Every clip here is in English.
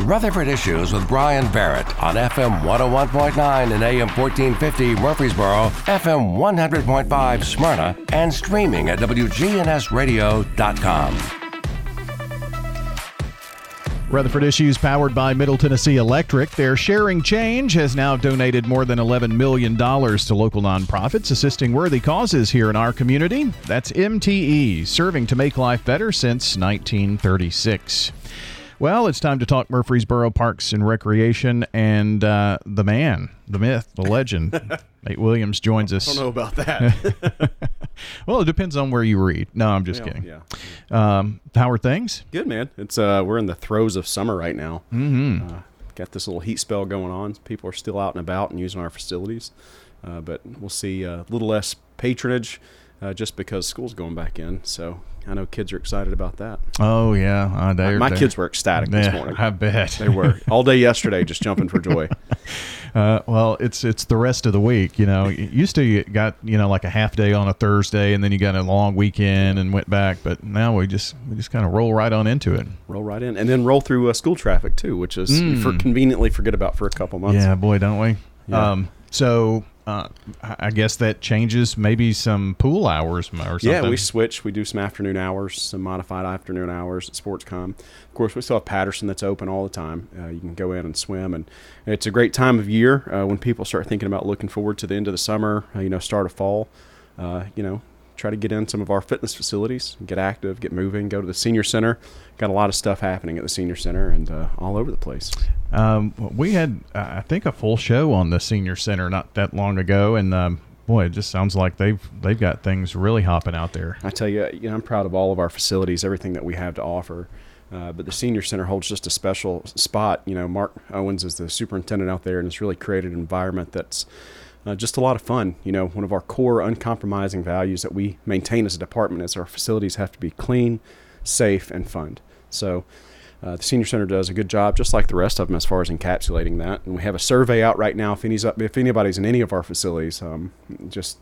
Rutherford Issues with Bryan Barrett on FM 101.9 and AM 1450 Murfreesboro, FM 100.5 Smyrna, and streaming at WGNSradio.com. Rutherford Issues powered by Middle Tennessee Electric. Their Sharing Change has now donated more than $11 million to local nonprofits assisting worthy causes here in our community. That's MTE, serving to make life better since 1936. Well, it's time to talk Murfreesboro Parks and Recreation and uh, the man, the myth, the legend. Nate Williams joins us. I don't know about that. well, it depends on where you read. No, I'm just Yeah, kidding. yeah. Um, how are things? Good man. It's uh, we're in the throes of summer right now. Mm-hmm. Uh, got this little heat spell going on. People are still out and about and using our facilities, uh, but we'll see a little less patronage uh, just because school's going back in. So I know kids are excited about that. Oh yeah, uh, they're, My they're- kids were ecstatic this Yeah, morning. I bet They were all day yesterday, just jumping for joy. Uh, well, it's it's the rest of the week. You know, used to you got you know like a half day on a Thursday, and then you got a long weekend and went back. But now we just we just kind of roll right on into it. roll right in, and then roll through uh, school traffic too, which is you for conveniently forget about for a couple months. Yeah, boy, don't we? Yeah. Um, so uh, I guess that changes maybe some pool hours or something. Yeah, we switch. We do some afternoon hours, some modified afternoon hours at SportsCom. Of course, we still have Patterson that's open all the time. Uh, you can go in and swim, and it's a great time of year uh, when people start thinking about looking forward to the end of the summer. Uh, you know, start of fall. Uh, you know, try to get in some of our fitness facilities, get active, get moving. Go to the senior center. Got a lot of stuff happening at the senior center and uh, all over the place. Um, we had, I think, a full show on the senior center not that long ago, and um, boy, it just sounds like they've they've got things really hopping out there. I tell you, you know, I'm proud of all of our facilities, everything that we have to offer. Uh, but the senior center holds just a special spot. You know, Mark Owens is the superintendent out there, and it's really created an environment that's uh, just a lot of fun. You know, one of our core uncompromising values that we maintain as a department is our facilities have to be clean, safe, and fun. So. Uh, the senior center does a good job, just like the rest of them, as far as encapsulating that. And we have a survey out right now. If any's up, if anybody's in any of our facilities, um, just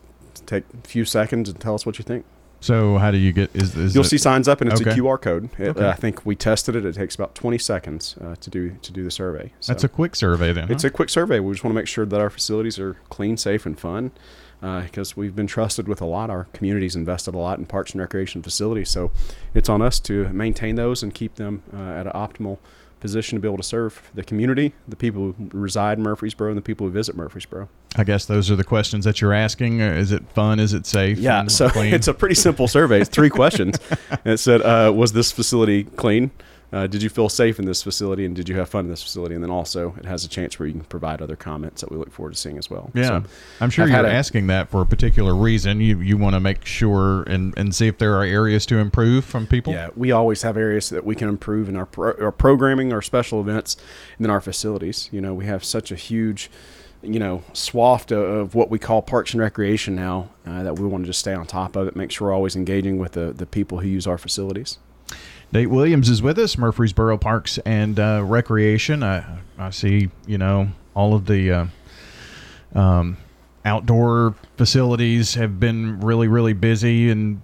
take a few seconds and tell us what you think. So how do you get? Is, is You'll it- see signs up, and it's Okay. a QR code. It, Okay. uh, I think we tested it. It takes about 20 seconds uh, to do to do the survey. So That's a quick survey then. it's huh? a quick survey. We just want to make sure that our facilities are clean, safe, and fun. Because we've been trusted with a lot, our community's invested a lot in parks and recreation facilities, so it's on us to maintain those and keep them uh, at an optimal position to be able to serve the community, the people who reside in Murfreesboro, and the people who visit Murfreesboro. I guess those are the questions that you're asking. Uh, Is it fun? Is it safe? Yeah, so clean? it's a pretty simple survey. It's three questions. And it said, uh, "Was this facility clean? Uh, did you feel safe in this facility? And did you have fun in this facility?" And then also, it has a chance where you can provide other comments that we look forward to seeing as well. yeah. So, I'm sure I've you're had a- asking that for a particular reason. You you want to make sure and, and see if there are areas to improve from people. yeah, we always have areas that we can improve in our, pro- our programming, our special events, and then our facilities. You know, we have such a huge, you know, swath of, of what we call parks and recreation now uh, that we want to just stay on top of it, make sure we're always engaging with the, the people who use our facilities. Nate Williams is with us, Murfreesboro Parks and uh, Recreation. I I see you know all of the uh, um, outdoor facilities have been really really busy and.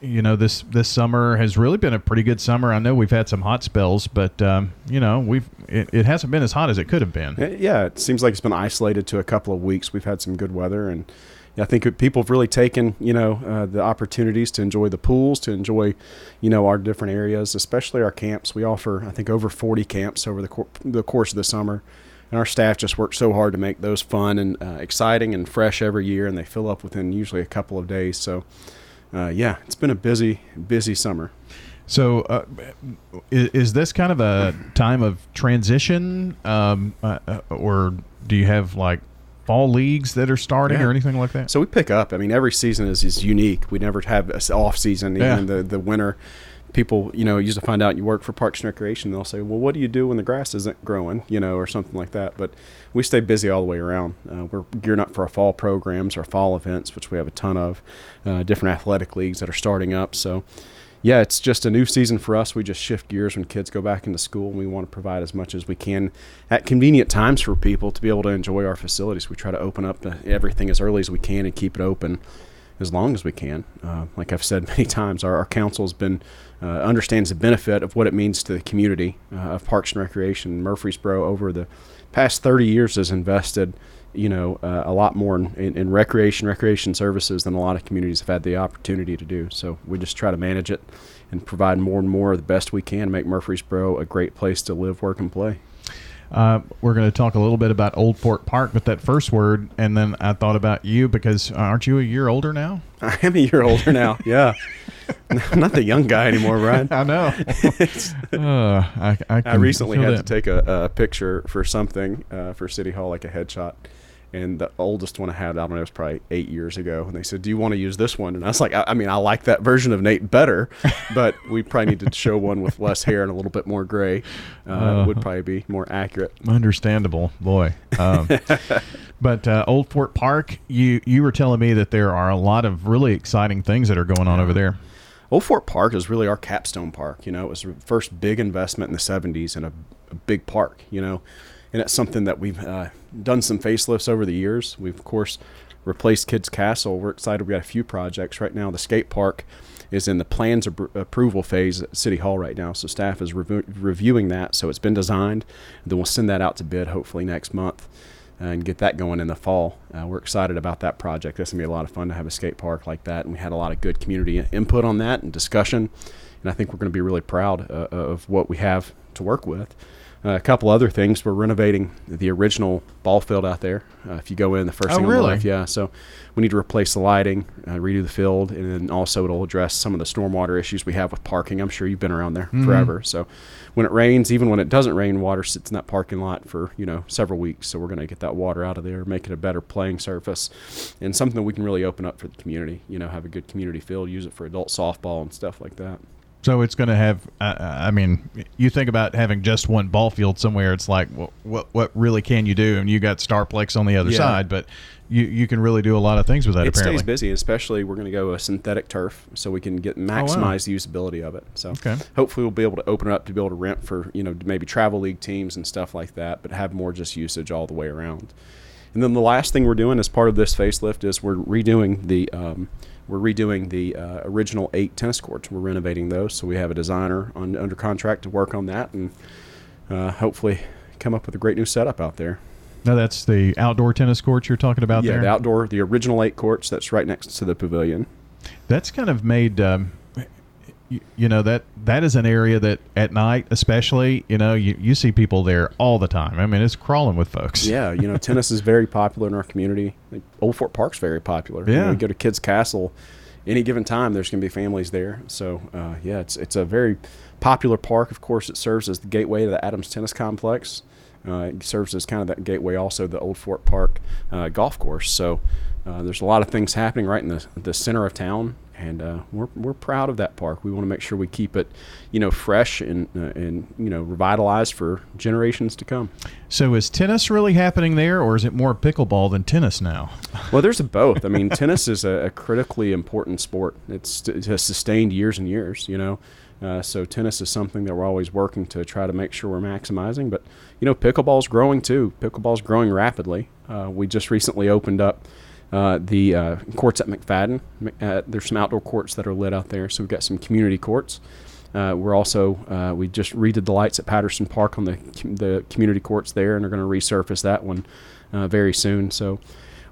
You know this this summer has really been a pretty good summer. I know we've had some hot spells, but um, you know we've it, it hasn't been as hot as it could have been. Yeah, it seems like it's been isolated to a couple of weeks. We've had some good weather, and I think people have really taken you know uh, the opportunities to enjoy the pools, to enjoy you know our different areas, especially our camps. We offer I think over 40 camps over the cour the course of the summer, and our staff just works so hard to make those fun and uh, exciting and fresh every year, and they fill up within usually a couple of days. So. Uh, yeah, it's been a busy, busy summer. So, uh, is, is this kind of a time of transition, um, uh, uh, or do you have like fall leagues that are starting Yeah. or anything like that? So we pick up. I mean, every season is, is unique. We never have an off season. Even Yeah. in the the winter, people you know used to find out you work for Parks and Recreation. They'll say, "Well, what do you do when the grass isn't growing?" You know, or something like that. But we stay busy all the way around. Uh, we're gearing up for our fall programs, our fall events, which we have a ton of, uh, different athletic leagues that are starting up. So. Yeah, it's just a new season for us. We just shift gears when kids go back into school, and we want to provide as much as we can at convenient times for people to be able to enjoy our facilities. We try to open up everything as early as we can and keep it open as long as we can. Uh, like I've said many times, our, our council has been uh, understands the benefit of what it means to the community uh, of Parks and Recreation. Murfreesboro over the past 30 years has invested, you know, uh, a lot more in, in, in, recreation, recreation services than a lot of communities have had the opportunity to do. So we just try to manage it and provide more and more of the best we can to make Murfreesboro a great place to live, work, and play. Uh, we're going to talk a little bit about Old Fort Park with that first word, and then I thought about you because uh, aren't you a year older now? I am a year older now. Yeah, I'm not the young guy anymore, Bryan. I know. uh, I, I, I, recently had that. to take a, a, picture for something uh, for City Hall, like a headshot, and the oldest one I had, I don't know, it was probably eight years ago. And they said, "Do you want to use this one?" And I was like, "I, I mean, I like that version of Nate better, but we probably need to show one with less hair and a little bit more gray. Uh, uh, would probably be more accurate." Understandable, boy. Um, but uh, Old Fort Park, you you were telling me that there are a lot of really exciting things that are going on over there. Old Fort Park is really our capstone park. You know, it was the first big investment in the '70s in a, a big park. You know and it's something that we've uh, done some facelifts over the years. We've of course replaced Kids Castle. We're excited. We got a few projects right now. The skate park is in the plans ab- approval phase at City Hall right now, so staff is rev- reviewing that. So it's been designed. Then we'll send that out to bid hopefully next month and get that going in the fall. Uh, we're excited about that project. That's gonna be a lot of fun to have a skate park like that, and we had a lot of good community input on that and discussion. And I think we're going to be really proud uh, of what we have to work with. Uh, a couple other things. We're renovating the original ball field out there. Uh, if you go in, the first oh, thing really? on the left, yeah. So we need to replace the lighting, uh, redo the field, and then also it'll address some of the stormwater issues we have with parking. I'm sure you've been around there mm-hmm. forever. So when it rains, even when it doesn't rain, water sits in that parking lot for you know several weeks. So we're going to get that water out of there, make it a better playing surface, and something that we can really open up for the community. You know, have a good community field, use it for adult softball and stuff like that. So it's going to have. Uh, I mean, you think about having just one ball field somewhere. It's like, well, what what really can you do? And you got Starplex on the other yeah. side, but you you can really do a lot of things with that. It apparently. stays busy, especially we're going to go a synthetic turf, so we can get maximize oh, wow. the usability of it. So okay. hopefully we'll be able to open it up to be able to rent for you know maybe travel league teams and stuff like that, but have more just usage all the way around. And then the last thing we're doing as part of this facelift is we're redoing the um, we're redoing the uh, original eight tennis courts. We're renovating those, so we have a designer on under contract to work on that, and uh, hopefully come up with a great new setup out there. Now that's the outdoor tennis courts you're talking about yeah, there. the outdoor, the original eight courts. That's right next to the pavilion. That's kind of made um, you, you, know that that is an area that at night especially you know you, you see people there all the time. I mean it's crawling with folks. Yeah you know tennis is very popular in our community. Like old fort park's very popular. Yeah you, know, you go to kids castle any given time there's going to be families there. So uh, yeah it's it's a very popular park. Of course it serves as the gateway to the adams tennis complex. Uh, it serves as kind of that gateway also the old fort park uh, golf course. So uh, there's a lot of things happening right in the, the center of town and uh, we're, we're proud of that park. We want to make sure we keep it, you know, fresh and uh, and you know revitalized for generations to come. So is tennis really happening there, or is it more pickleball than tennis now? well, there's a both. I mean, tennis is a, a, critically important sport. It's it has sustained years and years. You know. Uh, so tennis is something that we're always working to try to make sure we're maximizing. But you know, pickleball's growing too. Pickleball's growing rapidly. Uh, we just recently opened up uh, the uh, courts at McFadden. Uh, there's some outdoor courts that are lit out there, so we've got some community courts. Uh, we're also uh, we just redid the lights at Patterson Park on the the community courts there, and are going to resurface that one very soon. So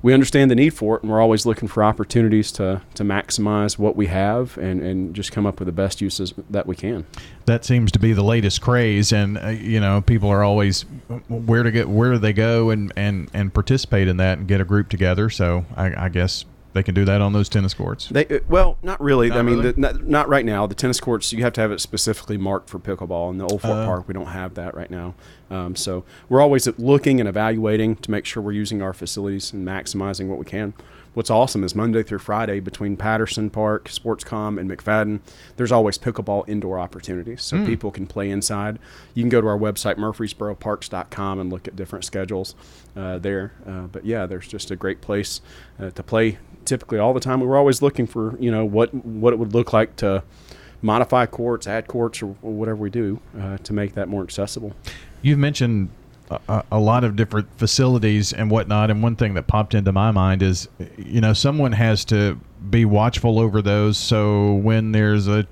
we understand the need for it, and we're always looking for opportunities to to maximize what we have and and just come up with the best uses that we can. That seems to be the latest craze, and uh, you know people are always where to get where do they go and and and participate in that and get a group together. So I, I guess they can do that on those tennis courts. They uh, well, not really. Not I mean, really? the, not, not, right now. The tennis courts you have to have it specifically marked for pickleball. In the Old Fort uh, Park, we don't have that right now. Um, so we're always looking and evaluating to make sure we're using our facilities and maximizing what we can. What's awesome is Monday through Friday between Patterson Park, Sportscom, and McFadden, there's always pickleball indoor opportunities. So mm. people can play inside. You can go to our website, murfreesboroparks.com, and look at different schedules uh, there. Uh, but yeah, there's just a great place uh, to play typically all the time. We were always looking for, you know, what, what it would look like to modify courts, add courts, or, whatever we do uh, to make that more accessible. You've mentioned a, a, lot of different facilities and whatnot. And one thing that popped into my mind is, you know, someone has to be watchful over those. So when there's a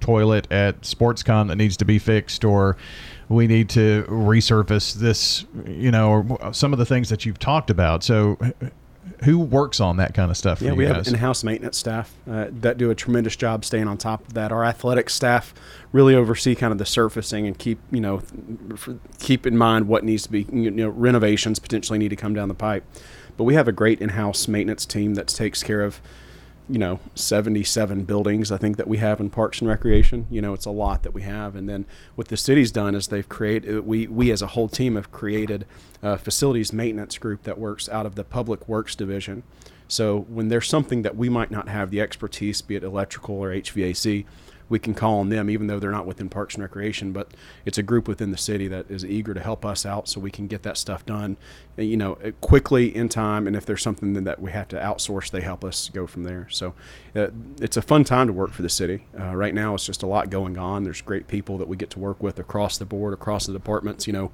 toilet at SportsCom that needs to be fixed, or we need to resurface this, you know, some of the things that you've talked about. So who works on that kind of stuff? Yeah, we guys? have in-house maintenance staff uh, that do a tremendous job staying on top of that. Our athletic staff really oversee kind of the surfacing and keep you know keep in mind what needs to be you know renovations potentially need to come down the pipe. But we have a great in-house maintenance team that takes care of you know 77 buildings i think that we have in parks and recreation. You know it's a lot that we have. And then what the city's done is they've created uh, we we as a whole team have created a facilities maintenance group that works out of the public works division. So when there's something that we might not have the expertise be it electrical or hvac we can call on them, even though they're not within Parks and Recreation. But it's a group within the city that is eager to help us out, so we can get that stuff done, you know, quickly in time. And if there's something that we have to outsource, they help us go from there. So uh, it's a fun time to work for the city. Uh, right now, it's just a lot going on. There's great people that we get to work with across the board, across the departments. You know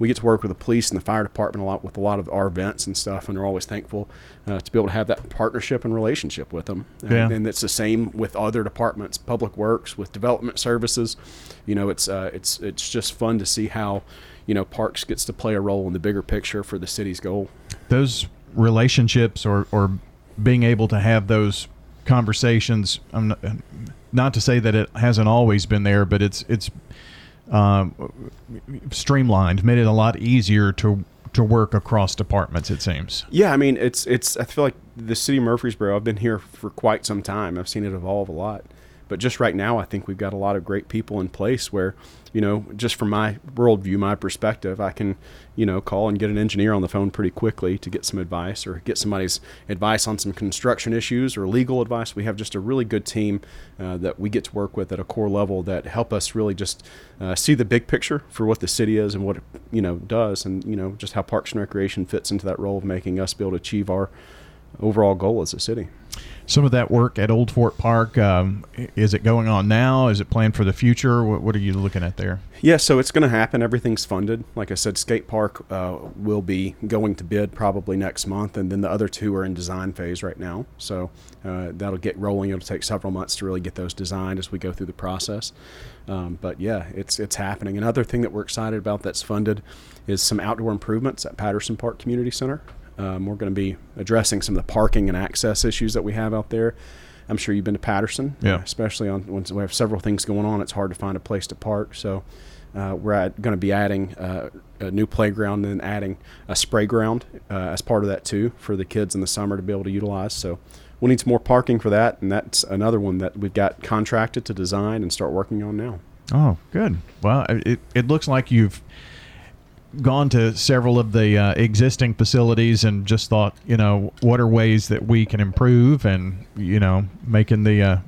we get to work with the police and the fire department a lot with a lot of our events and stuff, and they're always thankful uh, to be able to have that partnership and relationship with them. And, yeah. and it's the same with other departments, public works, with development services. You know, it's uh, it's it's just fun to see how you know parks gets to play a role in the bigger picture for the city's goal. Those relationships or or being able to have those conversations. I'm not, not to say that it hasn't always been there, but it's it's um, streamlined, made it a lot easier to to work across departments. It seems. Yeah, I mean, it's it's. I feel like the city of Murfreesboro. I've been here for quite some time. I've seen it evolve a lot. But just right now, I think we've got a lot of great people in place where, you know, just from my worldview, my perspective, I can, you know, call and get an engineer on the phone pretty quickly to get some advice or get somebody's advice on some construction issues or legal advice. We have just a really good team uh, that we get to work with at a core level that help us really just uh, see the big picture for what the city is and what it, you know, does and, you know, just how Parks and Recreation fits into that role of making us be able to achieve our overall goal as a city some of that work at Old Fort Park. Um, is it going on now? Is it planned for the future? What, what are you looking at there? Yeah, so it's going to happen. Everything's funded. Like I said, skate park uh, will be going to bid probably next month, and then the other two are in design phase right now. So uh, that'll get rolling. It'll take several months to really get those designed as we go through the process. Um, but yeah, it's it's happening. Another thing that we're excited about that's funded is some outdoor improvements at Patterson Park Community Center. Um, we're going to be addressing some of the parking and access issues that we have out there. I'm sure you've been to Patterson, yeah. especially on when we have several things going on. It's hard to find a place to park, so uh, we're going to be adding uh, a new playground and adding a spray ground uh, as part of that too for the kids in the summer to be able to utilize. So we'll need some more parking for that, and that's another one that we've got contracted to design and start working on now. Oh, good. Well, it it looks like you've gone to several of the uh, existing facilities and just thought, you know, what are ways that we can improve and, you know, making the uh,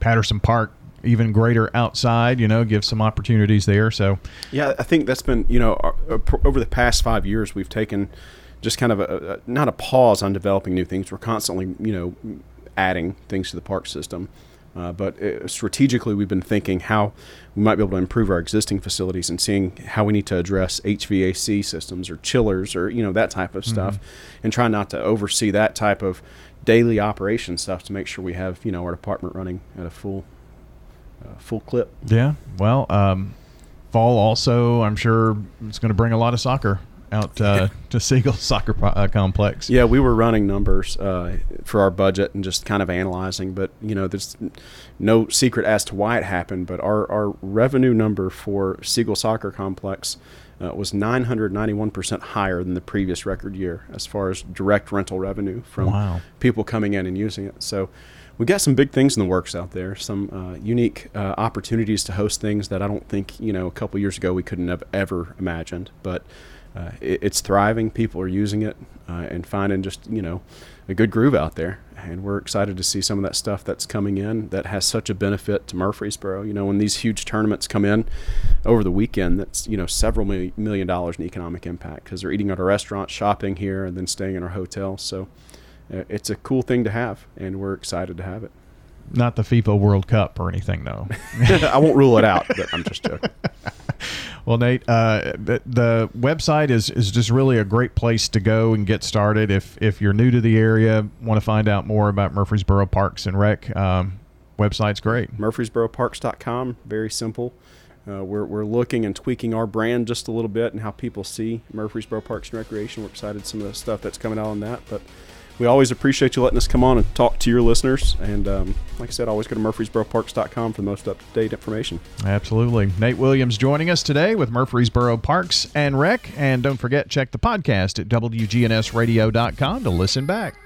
Patterson Park even greater outside, you know, give some opportunities there. So, yeah, I think that's been, you know, uh, over the past five years, we've taken just kind of a, a not a pause on developing new things. We're constantly, you know, adding things to the park system. Uh, but uh, strategically, we've been thinking how we might be able to improve our existing facilities and seeing how we need to address HVAC systems or chillers or you know that type of mm-hmm. stuff, and try not to oversee that type of daily operation stuff to make sure we have you know our department running at a full uh, full clip. Yeah. Well, um, fall also, I'm sure it's going to bring a lot of soccer out uh, to Siegel Soccer uh, Complex. Yeah, we were running numbers uh, for our budget and just kind of analyzing, but you know, there's no secret as to why it happened. But our, our revenue number for Siegel Soccer Complex uh, was 991% higher than the previous record year as far as direct rental revenue from wow. people coming in and using it. So we got some big things in the works out there. Some uh, unique uh, opportunities to host things that I don't think you know a couple years ago we couldn't have ever imagined. But uh, it, it's thriving. People are using it uh, and finding just you know a good groove out there. And we're excited to see some of that stuff that's coming in that has such a benefit to Murfreesboro. You know, when these huge tournaments come in over the weekend, that's you know several million dollars in economic impact because they're eating at our restaurants, shopping here, and then staying in our hotels. So uh, it's a cool thing to have, and we're excited to have it. Not the FIFA World Cup or anything, though. I won't rule it out, but I'm just joking. Well, Nate, uh, the, the website is, is just really a great place to go and get started. If if you're new to the area, want to find out more about Murfreesboro Parks and Rec, um, website's great. MurfreesboroParks.com, very simple. Uh, we're, we're looking and tweaking our brand just a little bit and how people see Murfreesboro Parks and Recreation. We're excited some of the stuff that's coming out on that, but we always appreciate you letting us come on and talk to your listeners. And um, like I said, always go to murfreesboroparks.com for the most up to date information. Absolutely. Nate Williams joining us today with Murfreesboro Parks and Rec. And don't forget, check the podcast at WGNSradio.com to listen back.